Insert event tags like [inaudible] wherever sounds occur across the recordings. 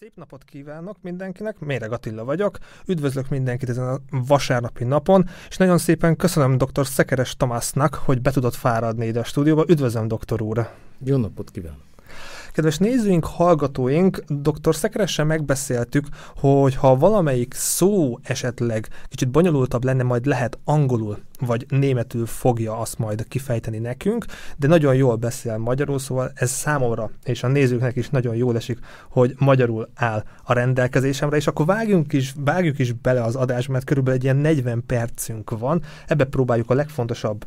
Szép napot kívánok mindenkinek, Méreg Attila vagyok, üdvözlök mindenkit ezen a vasárnapi napon, és nagyon szépen köszönöm dr. Szekeres Tamásnak, hogy be tudott fáradni ide a stúdióba. Üdvözlöm, doktor úr! Jó napot kívánok! Kedves nézőink, hallgatóink, dr. Szekeressel megbeszéltük, hogy ha valamelyik szó esetleg kicsit bonyolultabb lenne, majd lehet angolul vagy németül fogja azt majd kifejteni nekünk, de nagyon jól beszél magyarul, szóval ez számomra és a nézőknek is nagyon jól esik, hogy magyarul áll a rendelkezésemre, és akkor vágjunk is, vágjuk is bele az adásba, mert körülbelül egy ilyen 40 percünk van, ebbe próbáljuk a legfontosabb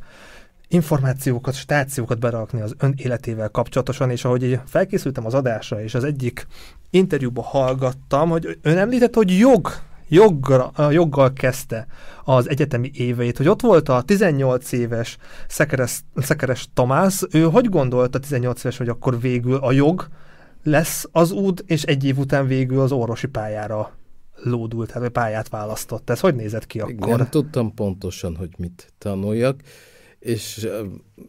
információkat, stációkat berakni az ön életével kapcsolatosan, és ahogy felkészültem az adásra, és az egyik interjúban hallgattam, hogy ön említett, hogy jog, joggal, joggal kezdte az egyetemi éveit, hogy ott volt a 18 éves Szekeres, Szekeres Tamás, ő hogy gondolta 18 éves, hogy akkor végül a jog lesz az út, és egy év után végül az orvosi pályára lódult, tehát pályát választott. Ez hogy nézett ki akkor? Nem tudtam pontosan, hogy mit tanuljak és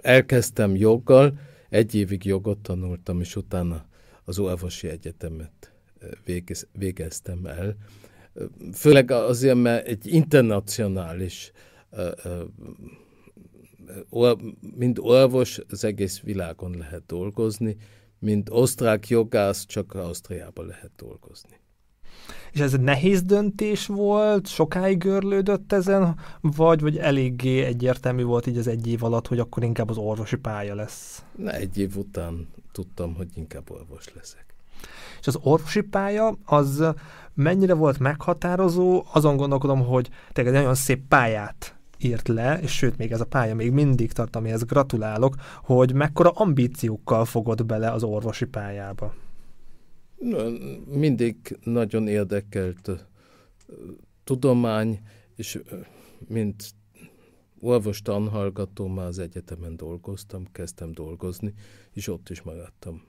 elkezdtem joggal, egy évig jogot tanultam, és utána az Orvosi Egyetemet végez, végeztem el. Főleg azért, mert egy internacionális, mint orvos az egész világon lehet dolgozni, mint osztrák jogász csak Ausztriában lehet dolgozni. És ez egy nehéz döntés volt, sokáig görlődött ezen, vagy, vagy eléggé egyértelmű volt így az egy év alatt, hogy akkor inkább az orvosi pálya lesz? Na, egy év után tudtam, hogy inkább orvos leszek. És az orvosi pálya, az mennyire volt meghatározó? Azon gondolkodom, hogy tényleg egy nagyon szép pályát írt le, és sőt, még ez a pálya még mindig tart, amihez gratulálok, hogy mekkora ambíciókkal fogod bele az orvosi pályába. Mindig nagyon érdekelt tudomány, és mint orvos tanhallgató már az egyetemen dolgoztam, kezdtem dolgozni, és ott is maradtam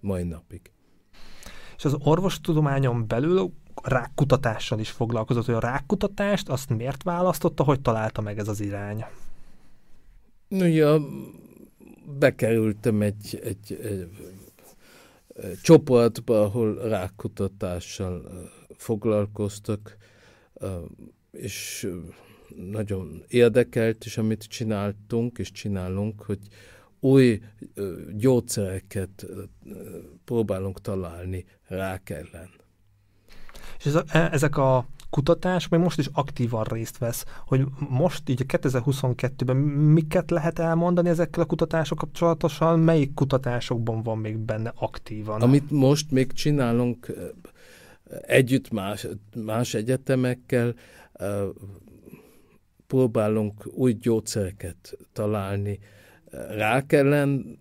mai napig. És az orvostudományon belül rákkutatással is foglalkozott, hogy a rákkutatást azt miért választotta, hogy találta meg ez az irány? Ja, bekerültem egy, egy, egy csoportba, ahol rákutatással foglalkoztak, és nagyon érdekelt is, amit csináltunk és csinálunk, hogy új gyógyszereket próbálunk találni rák ellen. És e, ezek a kutatás még most is aktívan részt vesz, hogy most így a 2022-ben miket lehet elmondani ezekkel a kutatások kapcsolatosan, melyik kutatásokban van még benne aktívan? Amit most még csinálunk együtt más, más egyetemekkel, próbálunk új gyógyszereket találni rák ellen,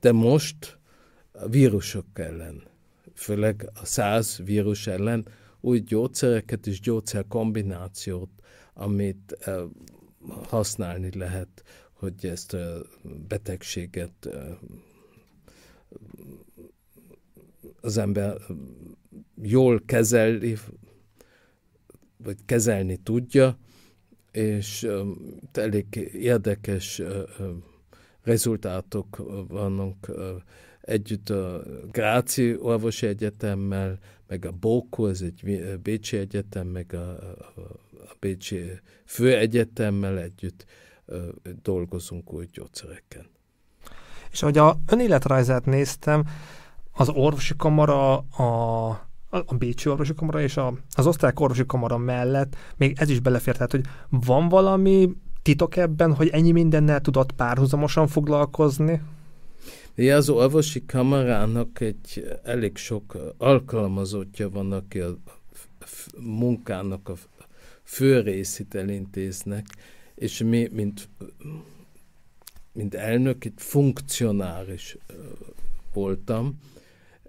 de most vírusok ellen, főleg a száz vírus ellen, új gyógyszereket és gyógyszerkombinációt, amit használni lehet, hogy ezt a betegséget az ember jól kezeli, vagy kezelni tudja, és elég érdekes rezultátok vannak együtt a Gráci Orvosi Egyetemmel, meg a Bóko, ez egy Bécsi Egyetem, meg a, a, Bécsi Főegyetemmel együtt dolgozunk új gyógyszereken. És ahogy a önéletrajzát néztem, az orvosi kamara, a, a Bécsi orvosi kamara és a, az osztrák orvosi kamara mellett még ez is belefért, tehát hogy van valami titok ebben, hogy ennyi mindennel tudott párhuzamosan foglalkozni? Az orvosi kamarának egy elég sok alkalmazottja van, aki a munkának a fő részét elintéznek, és mi, mint, mint elnök, egy funkcionáris voltam,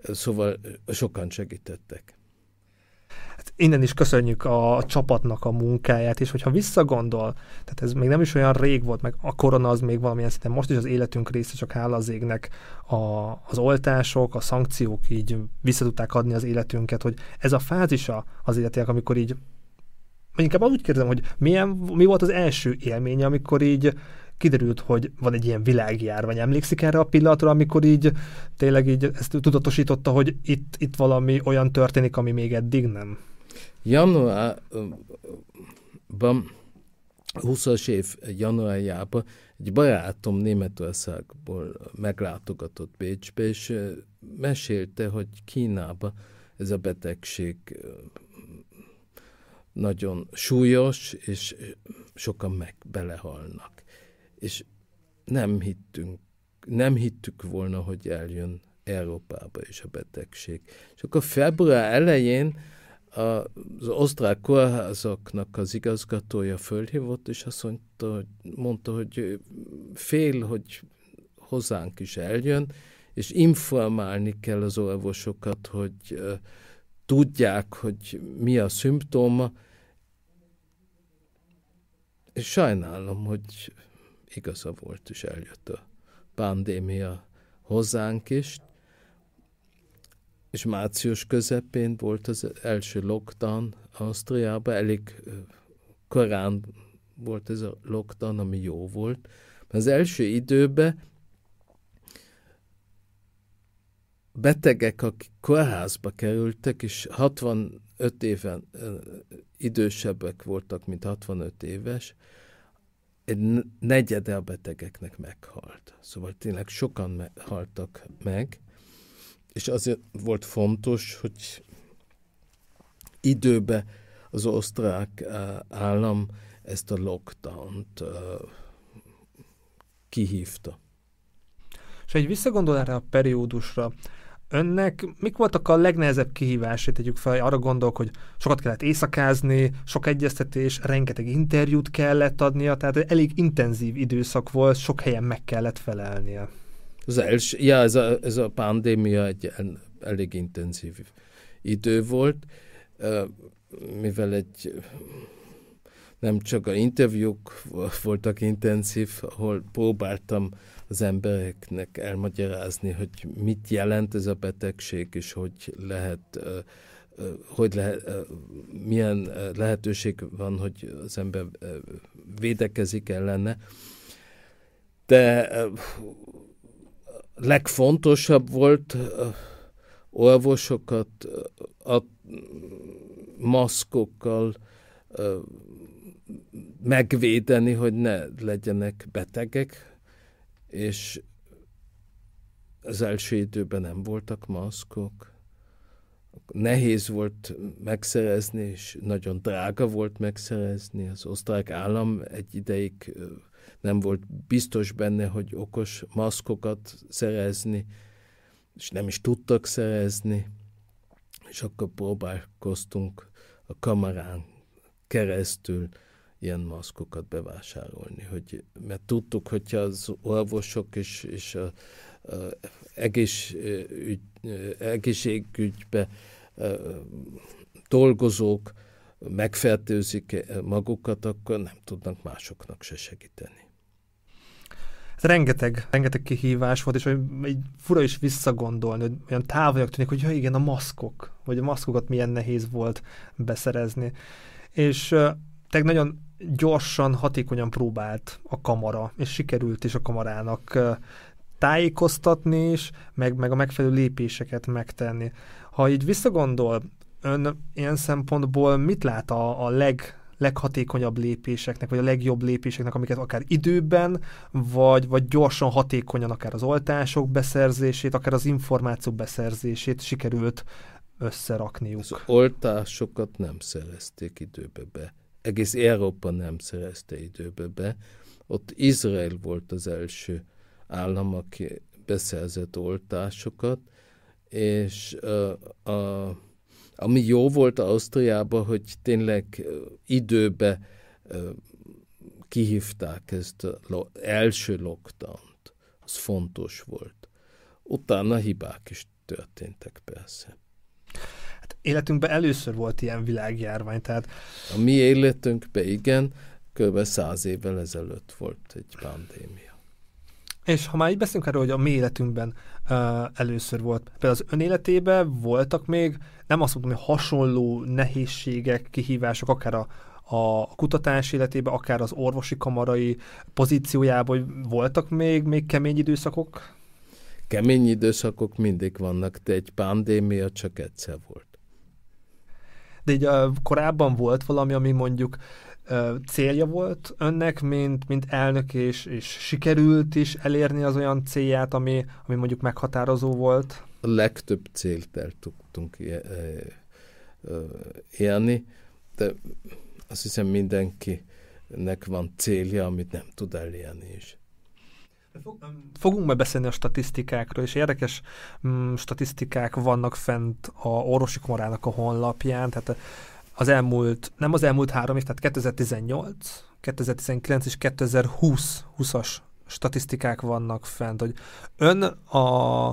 szóval sokan segítettek innen is köszönjük a csapatnak a munkáját, és hogyha visszagondol, tehát ez még nem is olyan rég volt, meg a korona az még valamilyen szinten most is az életünk része, csak hála az égnek a, az oltások, a szankciók így vissza adni az életünket, hogy ez a fázisa az életének, amikor így vagy inkább úgy kérdezem, hogy milyen, mi volt az első élménye, amikor így kiderült, hogy van egy ilyen világjárvány. Emlékszik erre a pillanatra, amikor így tényleg így ezt tudatosította, hogy itt, itt valami olyan történik, ami még eddig nem? Januárban 20-as év januárjában egy barátom Németországból meglátogatott Bécsbe, és mesélte, hogy Kínában ez a betegség nagyon súlyos, és sokan meg belehalnak. És nem hittünk, nem hittük volna, hogy eljön Európába is a betegség. És akkor február elején az osztrák kórházaknak az igazgatója fölhívott, és azt mondta, hogy, mondta, hogy fél, hogy hozzánk is eljön, és informálni kell az orvosokat, hogy tudják, hogy mi a szimptóma, és sajnálom, hogy igaza volt, és eljött a pandémia hozzánk is, és március közepén volt az első lockdown Ausztriában, elég korán volt ez a lockdown, ami jó volt. Az első időben betegek, akik kórházba kerültek, és 65 éven idősebbek voltak, mint 65 éves, egy negyede a betegeknek meghalt. Szóval tényleg sokan me- haltak meg, és azért volt fontos, hogy időbe az osztrák állam ezt a lockdown-t kihívta. És egy visszagondol erre a periódusra, Önnek mik voltak a legnehezebb kihívásai, tegyük fel, arra gondolok, hogy sokat kellett éjszakázni, sok egyeztetés, rengeteg interjút kellett adnia, tehát elég intenzív időszak volt, sok helyen meg kellett felelnie. Az első, ja, ez a, ez a pandémia egy elég intenzív idő volt, mivel egy nem csak a interjúk voltak intenzív, ahol próbáltam az embereknek elmagyarázni, hogy mit jelent ez a betegség, és hogy lehet, hogy lehet, milyen lehetőség van, hogy az ember védekezik ellene. De legfontosabb volt orvosokat a maszkokkal megvédeni, hogy ne legyenek betegek, és az első időben nem voltak maszkok. Nehéz volt megszerezni, és nagyon drága volt megszerezni. Az osztrák állam egy ideig nem volt biztos benne, hogy okos maszkokat szerezni, és nem is tudtak szerezni, és akkor próbálkoztunk a kamarán keresztül ilyen maszkokat bevásárolni, hogy, mert tudtuk, hogyha az orvosok és, és a, a egész, ügy, egészségügybe dolgozók megfertőzik magukat, akkor nem tudnak másoknak se segíteni. Ez rengeteg, rengeteg kihívás volt, és egy fura is visszagondolni, hogy olyan távolak tűnik, hogy ja, igen, a maszkok, vagy a maszkokat milyen nehéz volt beszerezni. És uh, te nagyon gyorsan, hatékonyan próbált a kamara, és sikerült is a kamarának tájékoztatni is, meg, meg a megfelelő lépéseket megtenni. Ha így visszagondol, ön ilyen szempontból mit lát a, a leg, leghatékonyabb lépéseknek, vagy a legjobb lépéseknek, amiket akár időben, vagy, vagy gyorsan, hatékonyan akár az oltások beszerzését, akár az információk beszerzését sikerült összerakniuk. Az oltásokat nem szerezték időbe be egész Európa nem szerezte időbe be. Ott Izrael volt az első állam, aki beszerzett oltásokat, és uh, a, ami jó volt Ausztriában, hogy tényleg időbe kihívták ezt az lo- első lockdown-t. Az fontos volt. Utána hibák is történtek persze életünkben először volt ilyen világjárvány, tehát... A mi életünkben igen, kb. száz évvel ezelőtt volt egy pandémia. És ha már így beszélünk erről, hogy a mi életünkben uh, először volt, például az ön életében voltak még, nem azt mondom, hogy hasonló nehézségek, kihívások, akár a, a kutatás életében, akár az orvosi kamarai pozíciójában voltak még, még kemény időszakok? Kemény időszakok mindig vannak, de egy pandémia csak egyszer volt. De így uh, korábban volt valami, ami mondjuk célja volt önnek, mint, mint elnök, és, és sikerült is elérni az olyan célját, ami, ami mondjuk meghatározó volt? A legtöbb célt el tudtunk élni, de azt hiszem mindenkinek van célja, amit nem tud elérni is. Fogunk majd beszélni a statisztikákról, és érdekes mm, statisztikák vannak fent a orvosi komorának a honlapján, tehát az elmúlt, nem az elmúlt három év, tehát 2018, 2019 és 2020 20-as statisztikák vannak fent, hogy ön a,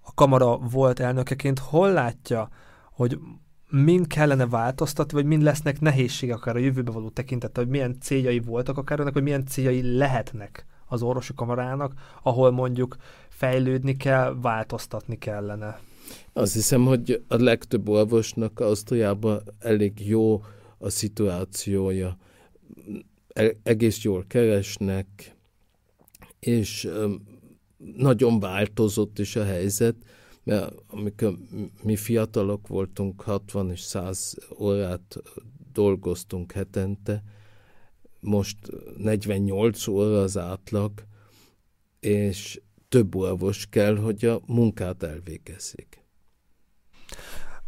a kamara volt elnökeként hol látja, hogy mind kellene változtatni, vagy mind lesznek nehézségek akár a jövőbe való tekintettel, hogy milyen céljai voltak akár önnek, vagy milyen céljai lehetnek az orvosi kamarának, ahol mondjuk fejlődni kell, változtatni kellene. Azt hiszem, hogy a legtöbb orvosnak Ausztriában elég jó a szituációja. E-, egész jól keresnek, és nagyon változott is a helyzet, mert amikor mi fiatalok voltunk, 60 és 100 órát dolgoztunk hetente, most 48 óra az átlag, és több orvos kell, hogy a munkát elvégezzék.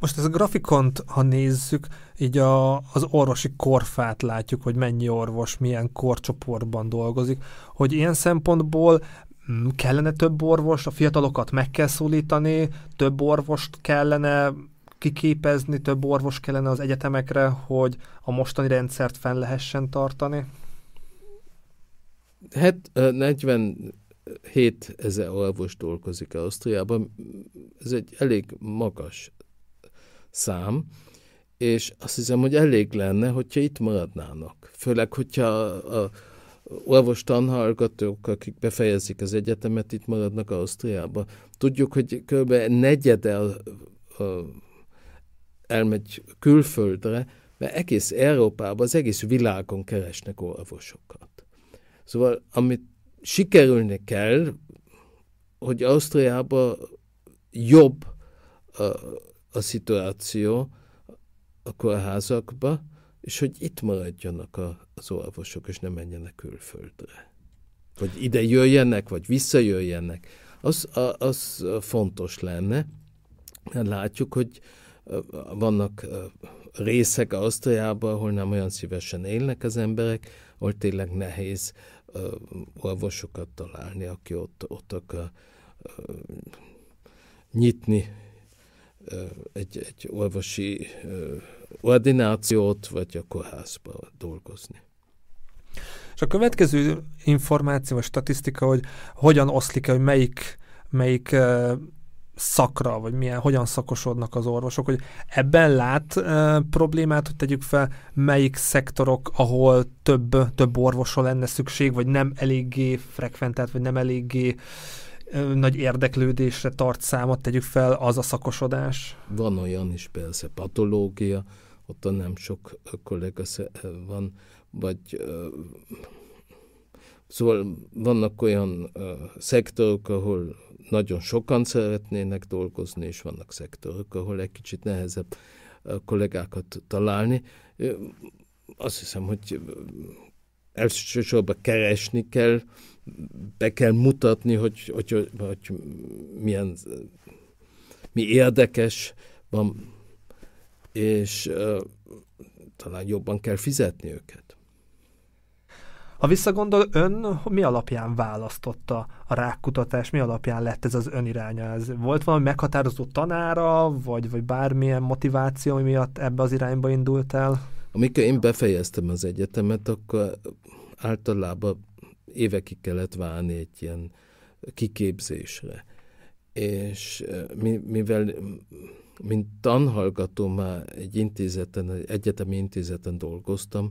Most ez a grafikont, ha nézzük, így a, az orvosi korfát látjuk, hogy mennyi orvos milyen korcsoportban dolgozik, hogy ilyen szempontból mm, kellene több orvos, a fiatalokat meg kell szólítani, több orvost kellene kiképezni, több orvos kellene az egyetemekre, hogy a mostani rendszert fenn lehessen tartani? Hát 47 ezer orvos dolgozik Ausztriában, ez egy elég magas szám, és azt hiszem, hogy elég lenne, hogyha itt maradnának. Főleg, hogyha a, a orvos tanhallgatók, akik befejezik az egyetemet, itt maradnak Ausztriában. Tudjuk, hogy kb. negyede a, a elmegy külföldre, mert egész Európában, az egész világon keresnek orvosokat. Szóval, amit sikerülni kell, hogy Ausztriában jobb a, a szituáció a kórházakba, és hogy itt maradjanak a, az orvosok, és nem menjenek külföldre. Vagy ide jöjjenek, vagy visszajöjjenek. Az, az fontos lenne. Látjuk, hogy vannak részek Ausztriában, ahol nem olyan szívesen élnek az emberek, ahol tényleg nehéz orvosokat találni, aki ott, ott akar nyitni egy, egy orvosi ordinációt, vagy a kórházba dolgozni. És a következő információ, vagy statisztika, hogy hogyan oszlik hogy melyik, melyik szakra, vagy milyen, hogyan szakosodnak az orvosok, hogy ebben lát e, problémát, hogy tegyük fel, melyik szektorok, ahol több, több orvosra lenne szükség, vagy nem eléggé frekventált, vagy nem eléggé nagy érdeklődésre tart számot, tegyük fel, az a szakosodás? Van olyan is persze, patológia, ott nem sok kollega van, vagy Szóval vannak olyan szektorok, ahol nagyon sokan szeretnének dolgozni, és vannak szektorok, ahol egy kicsit nehezebb kollégákat találni. Azt hiszem, hogy elsősorban keresni kell, be kell mutatni, hogy, hogy, hogy milyen, mi érdekes van, és uh, talán jobban kell fizetni őket. Ha visszagondol, ön mi alapján választotta a rákkutatás, mi alapján lett ez az öniránya? Ez volt valami meghatározó tanára, vagy, vagy bármilyen motiváció miatt ebbe az irányba indult el? Amikor én befejeztem az egyetemet, akkor általában évekig kellett várni egy ilyen kiképzésre. És mivel mint tanhallgató már egy intézeten, egy egyetemi intézeten dolgoztam,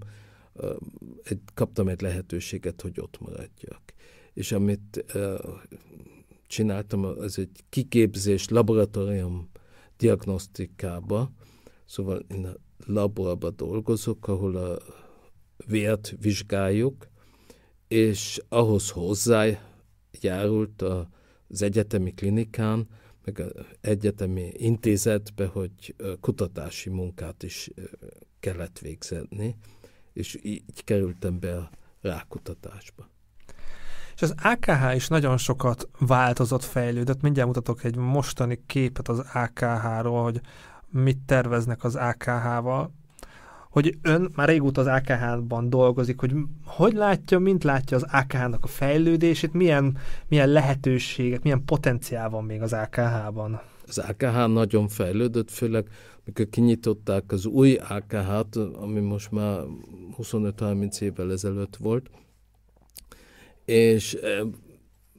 egy, kaptam egy lehetőséget, hogy ott maradjak. És amit csináltam, az egy kiképzés laboratórium diagnosztikába, szóval én a laborba dolgozok, ahol a, vért vizsgáljuk, és ahhoz hozzájárult az egyetemi klinikán, meg az egyetemi intézetbe, hogy kutatási munkát is kellett végzetni, és így kerültem be a rákutatásba. És az AKH is nagyon sokat változott, fejlődött. Mindjárt mutatok egy mostani képet az AKH-ról, hogy mit terveznek az AKH-val. Hogy ön már régóta az AKH-ban dolgozik, hogy hogy látja, mint látja az AKH-nak a fejlődését, milyen, milyen lehetőségek, milyen potenciál van még az AKH-ban? Az AKH nagyon fejlődött, főleg mikor kinyitották az új AKH-t, ami most már 25-30 évvel ezelőtt volt, és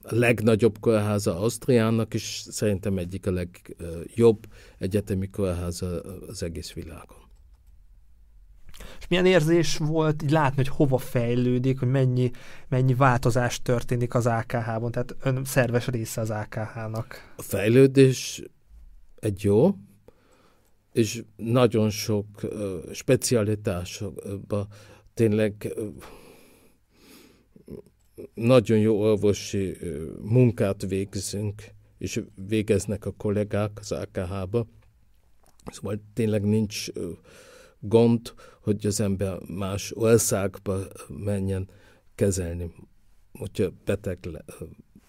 a legnagyobb kórháza Ausztriának, és szerintem egyik a legjobb egyetemi kórháza az egész világon. És milyen érzés volt így látni, hogy hova fejlődik, hogy mennyi, mennyi változás történik az AKH-ban, tehát ön szerves része az AKH-nak. A fejlődés egy jó, és nagyon sok uh, specialitásokban tényleg uh, nagyon jó orvosi munkát végzünk, és végeznek a kollégák az AKH-ba. Szóval tényleg nincs gond, hogy az ember más országba menjen kezelni, hogyha beteg le,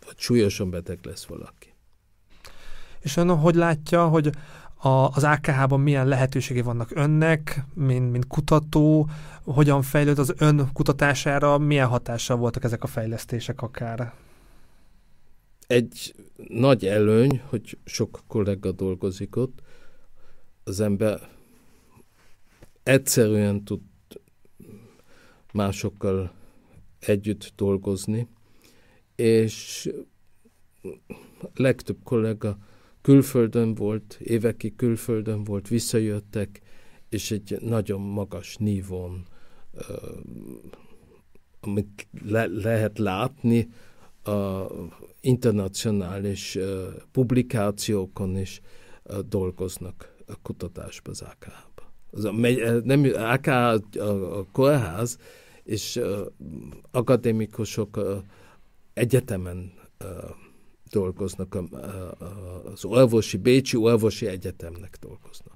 vagy súlyosan beteg lesz valaki. És ön hogy látja, hogy a, az AKH-ban milyen lehetőségei vannak önnek, mint, mint kutató, hogyan fejlőd az ön kutatására, milyen hatással voltak ezek a fejlesztések akár? Egy nagy előny, hogy sok kollega dolgozik ott, az ember egyszerűen tud másokkal együtt dolgozni, és legtöbb kollega külföldön volt, évekig külföldön volt, visszajöttek, és egy nagyon magas nívón, amit le, lehet látni a internacionális publikációkon is dolgoznak a kutatásba az. Az a, nem, AK a, a kórház, és uh, akadémikusok uh, egyetemen uh, dolgoznak, az orvosi, Bécsi Orvosi Egyetemnek dolgoznak.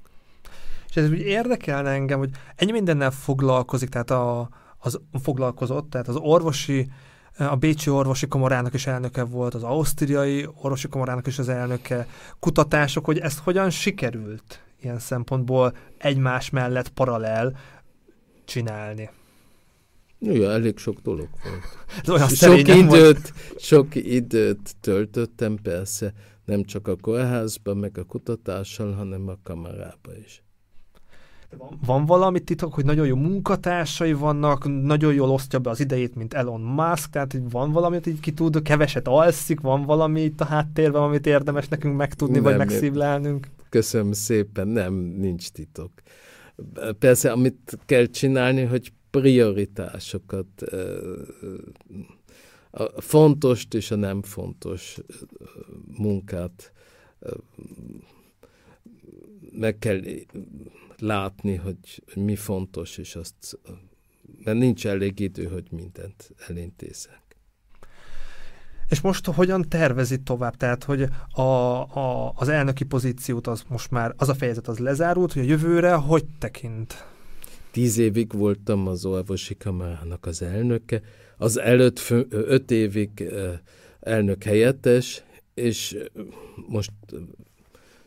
És ez úgy érdekelne engem, hogy ennyi mindennel foglalkozik, tehát a, az foglalkozott, tehát az orvosi, a Bécsi Orvosi Kamarának is elnöke volt, az Ausztriai Orvosi Kamarának is az elnöke, kutatások, hogy ezt hogyan sikerült ilyen szempontból egymás mellett paralel csinálni. Ja, elég sok dolog volt. [laughs] Olyan sok időt, sok időt töltöttem persze, nem csak a kórházban, meg a kutatással, hanem a kamerába is. Van valami titok, hogy nagyon jó munkatársai vannak, nagyon jól osztja be az idejét, mint Elon Musk, tehát hogy van valami, így ki tud, keveset alszik, van valami itt a háttérben, amit érdemes nekünk megtudni, nem, vagy megszívlelnünk? Köszönöm szépen, nem, nincs titok. Persze, amit kell csinálni, hogy prioritásokat, a fontos és a nem fontos munkát meg kell látni, hogy mi fontos, és azt, mert nincs elég idő, hogy mindent elintézek. És most hogyan tervezi tovább? Tehát, hogy a, a, az elnöki pozíciót az most már, az a fejezet az lezárult, hogy a jövőre hogy tekint? Tíz évig voltam az orvosi kamarának az elnöke, az előtt fő, öt évig elnök helyettes, és most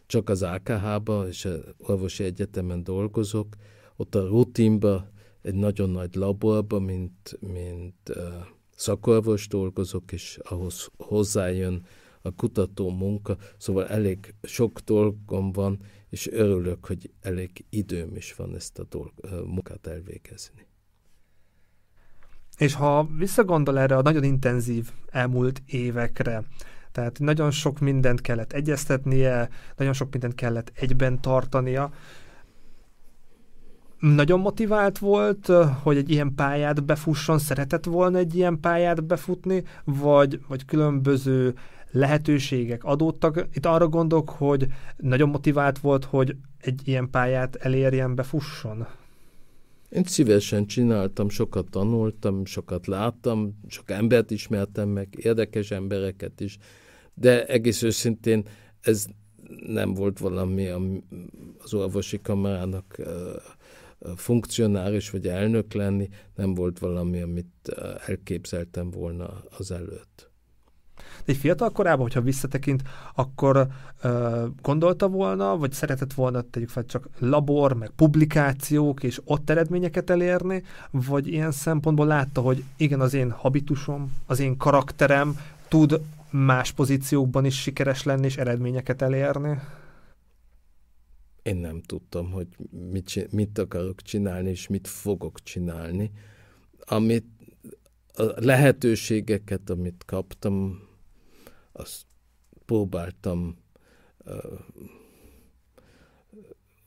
csak az AKH-ba és az orvosi egyetemen dolgozok, ott a rutinba, egy nagyon nagy laborba, mint, mint uh, szakorvos dolgozok, és ahhoz hozzájön a kutató munka, szóval elég sok dolgom van, és örülök, hogy elég időm is van ezt a dolg, munkát elvégezni. És ha visszagondol erre a nagyon intenzív elmúlt évekre, tehát nagyon sok mindent kellett egyeztetnie, nagyon sok mindent kellett egyben tartania, nagyon motivált volt, hogy egy ilyen pályát befusson, szeretett volna egy ilyen pályát befutni, vagy, vagy különböző lehetőségek adódtak. Itt arra gondolok, hogy nagyon motivált volt, hogy egy ilyen pályát elérjen, befusson. Én szívesen csináltam, sokat tanultam, sokat láttam, sok embert ismertem meg, érdekes embereket is, de egész őszintén ez nem volt valami az orvosi kamarának funkcionáris vagy elnök lenni, nem volt valami, amit elképzeltem volna az előtt. De egy fiatal korában, hogyha visszatekint, akkor ö, gondolta volna, vagy szeretett volna, tegyük fel, csak labor, meg publikációk, és ott eredményeket elérni, vagy ilyen szempontból látta, hogy igen, az én habitusom, az én karakterem tud más pozíciókban is sikeres lenni, és eredményeket elérni? Én nem tudtam, hogy mit, mit akarok csinálni, és mit fogok csinálni. Amit a lehetőségeket, amit kaptam, azt próbáltam uh,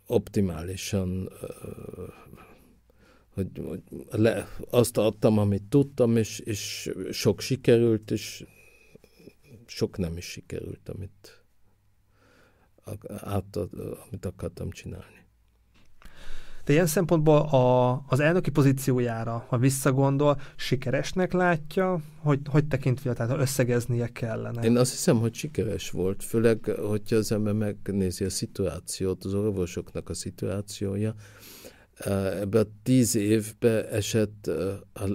optimálisan, uh, hogy, hogy le, azt adtam, amit tudtam, és, és sok sikerült, és sok nem is sikerült, amit, át, amit akartam csinálni. De ilyen szempontból a, az elnöki pozíciójára, ha visszagondol, sikeresnek látja, hogy, hogy tekintve, tehát ha összegeznie kellene? Én azt hiszem, hogy sikeres volt, főleg, hogyha az ember megnézi a szituációt, az orvosoknak a szituációja. Ebben a tíz évben esett a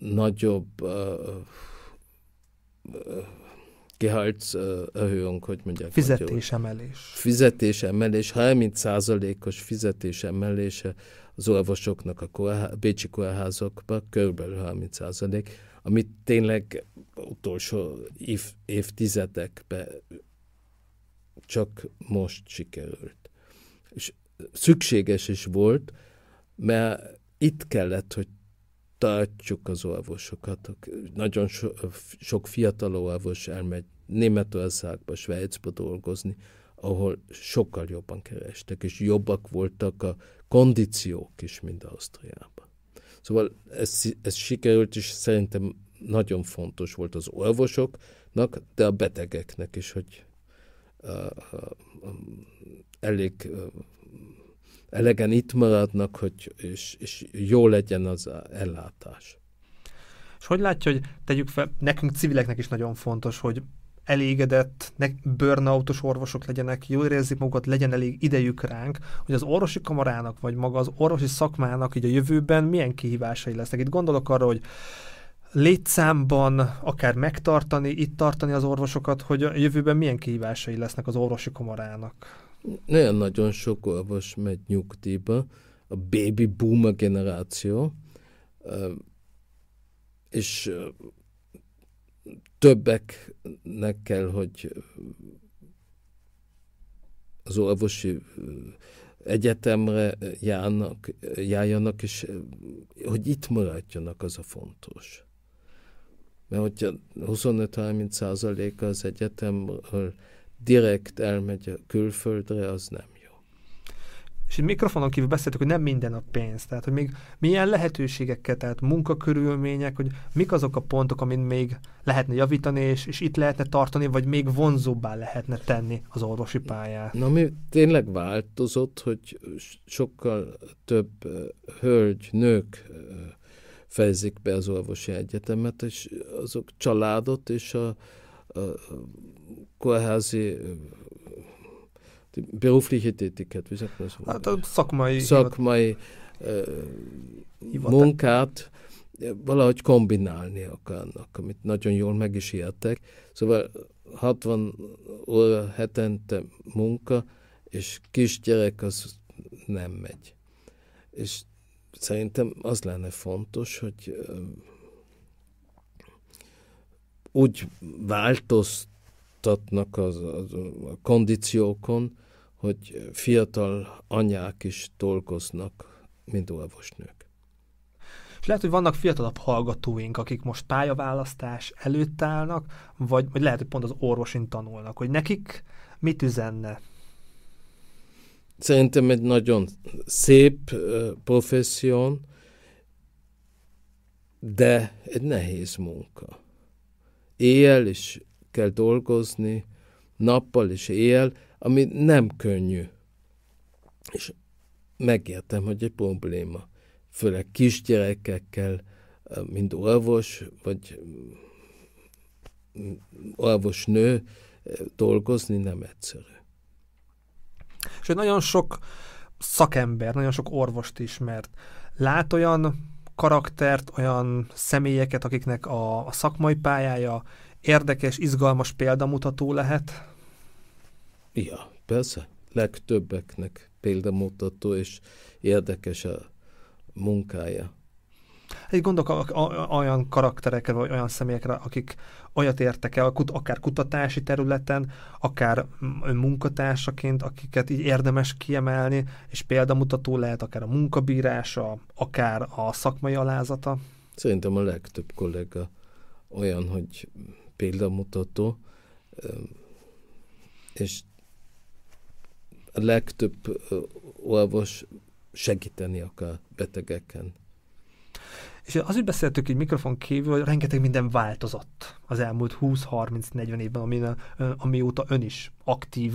legnagyobb Gehaltserhöhung, hogy mondják. Fizetésemelés. Fizetésemelés, 30%-os fizetésemelése az orvosoknak a kórhá, bécsi kórházakban, körülbelül 30%, amit tényleg utolsó év, évtizedekben csak most sikerült. És szükséges is volt, mert itt kellett, hogy tartjuk az orvosokat. Nagyon so, sok fiatal orvos elmegy Németországba, Svájcba dolgozni, ahol sokkal jobban kerestek, és jobbak voltak a kondíciók is, mint Ausztriában. Szóval ez, ez sikerült, és szerintem nagyon fontos volt az orvosoknak, de a betegeknek is, hogy uh, uh, elég uh, elegen itt maradnak, hogy, és, és jó legyen az ellátás. És hogy látja, hogy tegyük fel, nekünk civileknek is nagyon fontos, hogy elégedett, ne, burnoutos orvosok legyenek, jól érezzék magukat, legyen elég idejük ránk, hogy az orvosi kamarának, vagy maga az orvosi szakmának így a jövőben milyen kihívásai lesznek. Itt gondolok arra, hogy létszámban akár megtartani, itt tartani az orvosokat, hogy a jövőben milyen kihívásai lesznek az orvosi kamarának. Nagyon-nagyon sok orvos megy nyugdíjba, a baby boomer generáció, és többeknek kell, hogy az orvosi egyetemre járnak, járjanak, és hogy itt maradjanak, az a fontos. Mert hogyha 25-30 százaléka az egyetemről direkt elmegy a külföldre, az nem jó. És itt mikrofonon kívül beszéltük, hogy nem minden a pénz, tehát hogy még milyen lehetőségekkel, tehát munkakörülmények, hogy mik azok a pontok, amin még lehetne javítani, és, és itt lehetne tartani, vagy még vonzóbbá lehetne tenni az orvosi pályát. Na, mi tényleg változott, hogy sokkal több hölgy, nők fejezik be az orvosi egyetemet, és azok családot és a, a kórházi berufliche Tätigkeit, wie sagt man das? Hát a szakmai, szakmai uh, munkát valahogy kombinálni akarnak, amit nagyon jól meg is értek. Szóval 60 óra hetente munka, és kisgyerek az nem megy. És szerintem az lenne fontos, hogy úgy változtatnak az, az, a kondíciókon, hogy fiatal anyák is dolgoznak, mint orvosnők. És lehet, hogy vannak fiatalabb hallgatóink, akik most pályaválasztás előtt állnak, vagy, vagy lehet, hogy pont az orvosin tanulnak, hogy nekik mit üzenne? Szerintem egy nagyon szép uh, professzión, de egy nehéz munka éjjel is kell dolgozni, nappal is éjjel, ami nem könnyű. És megértem, hogy egy probléma. Főleg kisgyerekekkel, mint orvos, vagy orvosnő dolgozni nem egyszerű. És nagyon sok szakember, nagyon sok orvost ismert. Lát olyan karaktert, olyan személyeket, akiknek a, a szakmai pályája érdekes, izgalmas példamutató lehet? Ja, persze. Legtöbbeknek példamutató és érdekes a munkája. Egy gondolok olyan karakterekre, vagy olyan személyekre, akik olyat értek el, akár kutatási területen, akár munkatársaként, akiket így érdemes kiemelni, és példamutató lehet akár a munkabírása, akár a szakmai alázata? Szerintem a legtöbb kollega olyan, hogy példamutató, és a legtöbb orvos segíteni akar betegeken. És az, hogy beszéltük így mikrofon kívül, hogy rengeteg minden változott az elmúlt 20-30-40 évben, ami, amióta ön is aktív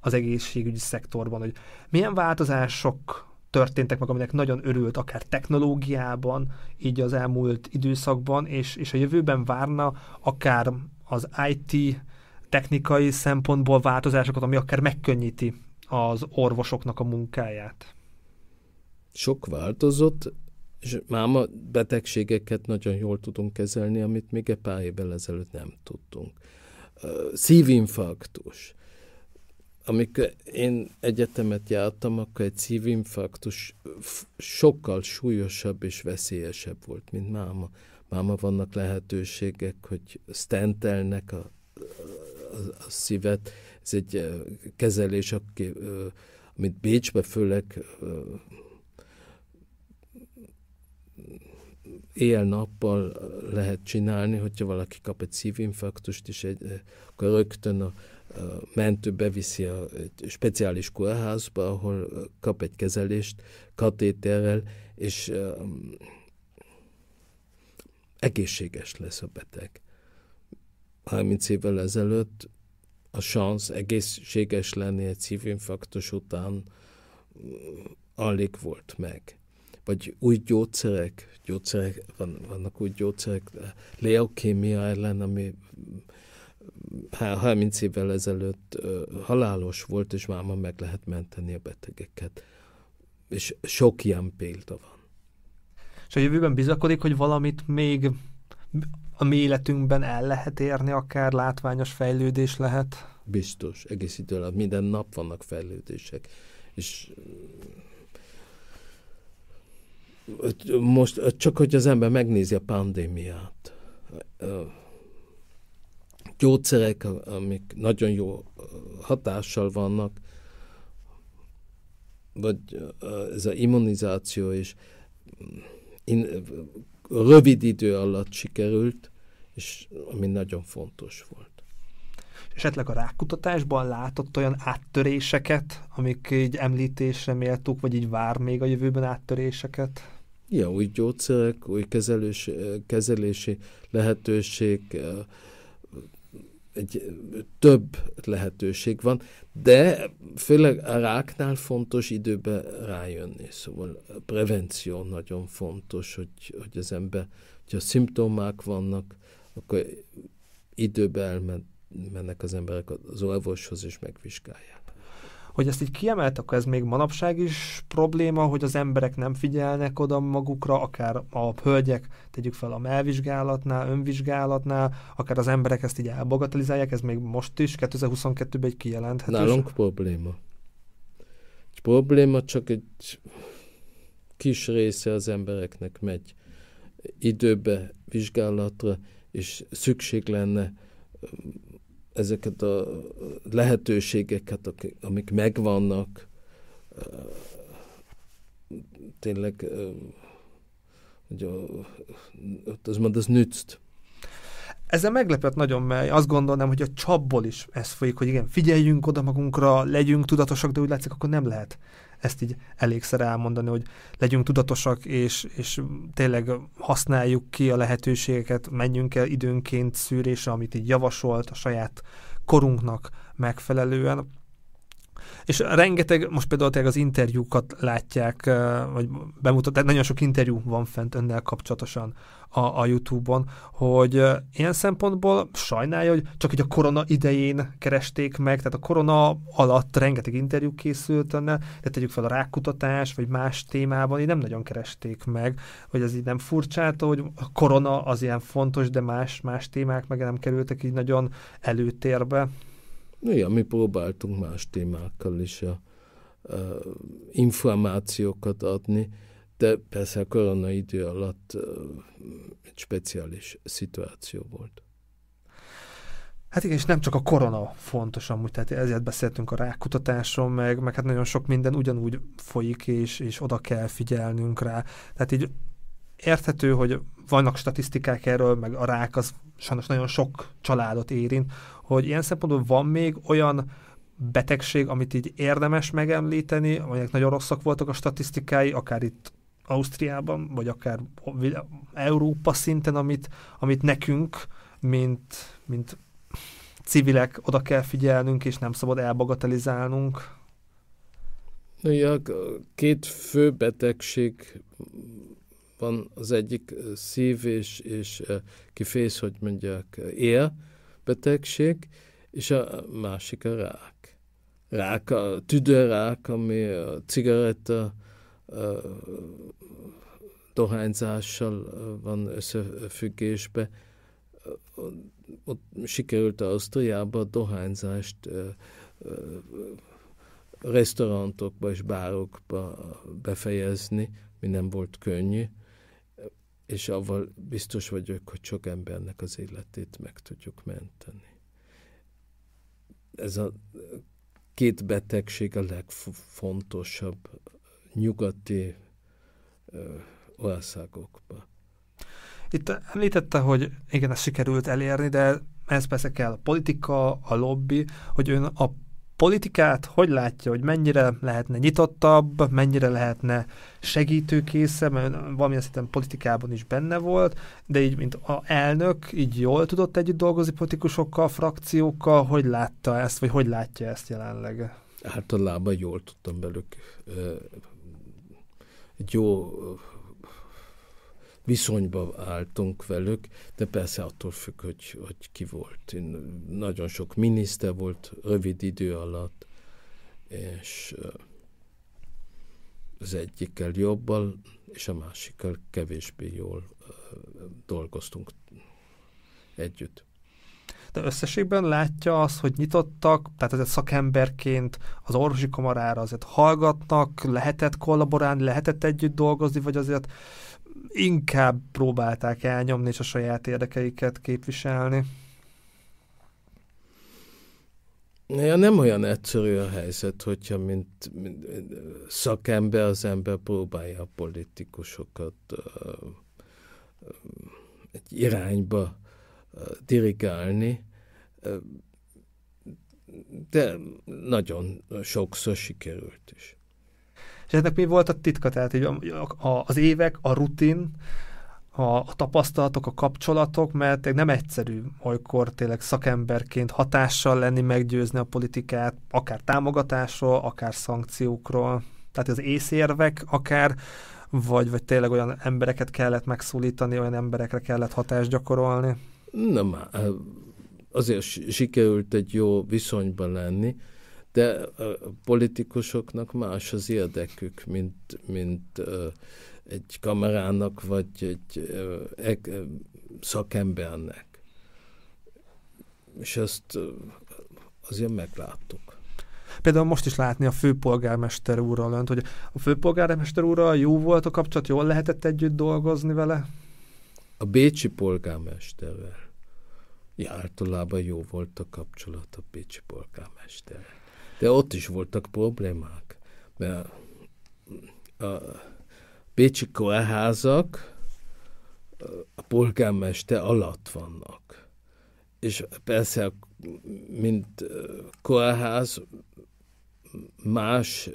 az egészségügyi szektorban, hogy milyen változások történtek meg, aminek nagyon örült, akár technológiában, így az elmúlt időszakban, és, és a jövőben várna akár az IT technikai szempontból változásokat, ami akár megkönnyíti az orvosoknak a munkáját. Sok változott, és máma betegségeket nagyon jól tudunk kezelni, amit még egy pár évvel ezelőtt nem tudtunk. Szívinfarktus. Amikor én egyetemet jártam, akkor egy szívinfarktus sokkal súlyosabb és veszélyesebb volt, mint máma. Máma vannak lehetőségek, hogy stentelnek a, a, a szívet. Ez egy kezelés, amit Bécsbe főleg éjjel-nappal lehet csinálni, hogyha valaki kap egy szívinfarktust, és egy, akkor rögtön a, a mentő beviszi a egy speciális kórházba, ahol kap egy kezelést katéterrel, és um, egészséges lesz a beteg. 30 évvel ezelőtt a szansz egészséges lenni egy szívinfarktus után alig volt meg vagy új gyógyszerek, gyógyszerek van, vannak új gyógyszerek, leokémia ellen, ami 30 évvel ezelőtt halálos volt, és már meg lehet menteni a betegeket. És sok ilyen példa van. És a jövőben bizakodik, hogy valamit még a mi életünkben el lehet érni, akár látványos fejlődés lehet? Biztos, egész idő alatt minden nap vannak fejlődések. És most csak, hogy az ember megnézi a pandémiát, gyógyszerek, amik nagyon jó hatással vannak, vagy ez az immunizáció is in, rövid idő alatt sikerült, és ami nagyon fontos volt. Esetleg a rákutatásban látott olyan áttöréseket, amik így említésre méltók, vagy így vár még a jövőben áttöréseket? Ja, új gyógyszerek, új kezelős, kezelési lehetőség, egy több lehetőség van, de főleg a ráknál fontos időben rájönni. Szóval a prevenció nagyon fontos, hogy, hogy az ember, hogyha szimptomák vannak, akkor időben elmennek az emberek az orvoshoz és megvizsgálják hogy ezt így kiemelt, akkor ez még manapság is probléma, hogy az emberek nem figyelnek oda magukra, akár a hölgyek, tegyük fel a melvizsgálatnál, önvizsgálatnál, akár az emberek ezt így elbagatelizálják, ez még most is, 2022-ben egy kijelenthető. Nálunk probléma. Egy probléma csak egy kis része az embereknek megy időbe, vizsgálatra, és szükség lenne ezeket a lehetőségeket, amik megvannak, tényleg, hogy az mond, az nützt. Ezzel meglepett nagyon, mert azt gondolnám, hogy a csapból is ez folyik, hogy igen, figyeljünk oda magunkra, legyünk tudatosak, de úgy látszik, akkor nem lehet ezt így elégszer elmondani, hogy legyünk tudatosak, és, és tényleg használjuk ki a lehetőségeket, menjünk el időnként szűrésre, amit így javasolt a saját korunknak megfelelően. És rengeteg, most például az interjúkat látják, vagy bemutatják, nagyon sok interjú van fent önnel kapcsolatosan a, a YouTube-on, hogy ilyen szempontból sajnálja, hogy csak így a korona idején keresték meg, tehát a korona alatt rengeteg interjú készült önnel, de tegyük fel a rákutatás, vagy más témában, így nem nagyon keresték meg, hogy ez így nem furcsálta, hogy a korona az ilyen fontos, de más, más témák meg nem kerültek így nagyon előtérbe. Ja, mi próbáltunk más témákkal is a, a információkat adni, de persze a korona idő alatt egy speciális szituáció volt. Hát igen, és nem csak a korona fontos amúgy, tehát ezért beszéltünk a rákutatáson, meg, meg hát nagyon sok minden ugyanúgy folyik, és, és oda kell figyelnünk rá. Tehát így érthető, hogy vannak statisztikák erről, meg a rák az sajnos nagyon sok családot érint, hogy ilyen szempontból van még olyan betegség, amit így érdemes megemlíteni, amelyek nagyon rosszak voltak a statisztikái, akár itt Ausztriában, vagy akár Európa szinten, amit, amit nekünk, mint, mint civilek oda kell figyelnünk, és nem szabad elbagatelizálnunk. Ja, két fő betegség van, az egyik szív és, és kifész, hogy mondják, él betegség, és a másik a rák. Rák, a tüdőrák, ami a cigaretta dohányzással van összefüggésbe. Ott sikerült Ausztriába a dohányzást restaurantokba és bárokba befejezni, mi nem volt könnyű, és avval biztos vagyok, hogy sok embernek az életét meg tudjuk menteni. Ez a két betegség a legfontosabb nyugati országokba. Itt említette, hogy igen, ez sikerült elérni, de ez persze kell a politika, a lobby, hogy ön a politikát hogy látja, hogy mennyire lehetne nyitottabb, mennyire lehetne segítőkészebb, mert valamilyen szinten politikában is benne volt, de így, mint a elnök, így jól tudott együtt dolgozni politikusokkal, frakciókkal, hogy látta ezt, vagy hogy látja ezt jelenleg? Általában jól tudtam belük egy jó viszonyba álltunk velük, de persze attól függ, hogy, hogy ki volt. Én, nagyon sok miniszter volt rövid idő alatt, és az egyikkel jobbal, és a másikkal kevésbé jól dolgoztunk együtt. De összességben látja azt, hogy nyitottak, tehát azért szakemberként az orvosi kamarára azért hallgatnak, lehetett kollaborálni, lehetett együtt dolgozni, vagy azért inkább próbálták elnyomni és a saját érdekeiket képviselni. Ja, nem olyan egyszerű a helyzet, hogyha mint, mint szakember az ember próbálja a politikusokat uh, egy irányba uh, dirigálni, de nagyon sokszor sikerült is. És ennek mi volt a titka? Tehát így a, a, az évek, a rutin, a, a tapasztalatok, a kapcsolatok, mert nem egyszerű olykor tényleg szakemberként hatással lenni, meggyőzni a politikát, akár támogatásról, akár szankciókról. Tehát az észérvek akár, vagy, vagy tényleg olyan embereket kellett megszólítani, olyan emberekre kellett hatást gyakorolni? Nem, azért sikerült egy jó viszonyban lenni, de a politikusoknak más az érdekük, mint, mint egy kamerának, vagy egy szakembernek. És ezt azért megláttuk. Például most is látni a főpolgármester úrral önt, hogy a főpolgármester úrral jó volt a kapcsolat, jól lehetett együtt dolgozni vele? A bécsi polgármesterrel. Ja, általában jó volt a kapcsolat a bécsi polgármesterrel. De ott is voltak problémák, mert a Bécsi kórházak a polgármester alatt vannak. És persze, mint kórház, más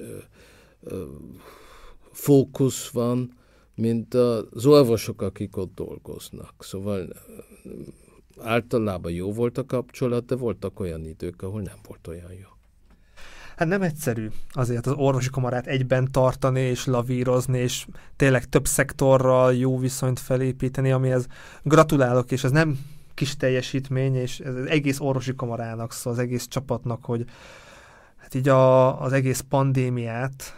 fókusz van, mint az orvosok, akik ott dolgoznak. Szóval általában jó volt a kapcsolat, de voltak olyan idők, ahol nem volt olyan jó. Hát nem egyszerű azért az orvosi kamarát egyben tartani és lavírozni, és tényleg több szektorral jó viszonyt felépíteni, amihez gratulálok, és ez nem kis teljesítmény, és ez az egész orvosi kamarának, szóval az egész csapatnak, hogy hát így a, az egész pandémiát,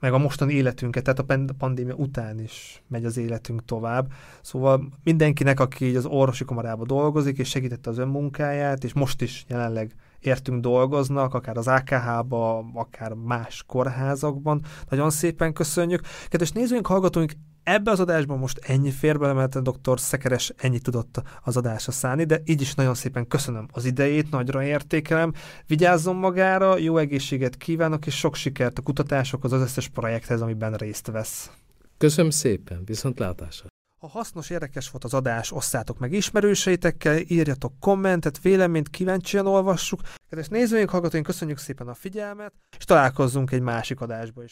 meg a mostani életünket, tehát a pandémia után is megy az életünk tovább. Szóval mindenkinek, aki így az orvosi kamarában dolgozik, és segítette az önmunkáját, és most is jelenleg értünk dolgoznak, akár az AKH-ba, akár más kórházakban. Nagyon szépen köszönjük. Kedves nézőink, hallgatóink, Ebbe az adásban most ennyi fér bele, mert doktor Szekeres ennyit tudott az adásra szállni, de így is nagyon szépen köszönöm az idejét, nagyra értékelem. Vigyázzon magára, jó egészséget kívánok, és sok sikert a kutatásokhoz, az összes projekthez, amiben részt vesz. Köszönöm szépen, viszontlátásra! Ha hasznos, érdekes volt az adás, osszátok meg ismerőseitekkel, írjatok kommentet, véleményt, kíváncsian olvassuk. Kedves nézőink, hallgatóink, köszönjük szépen a figyelmet, és találkozzunk egy másik adásba is.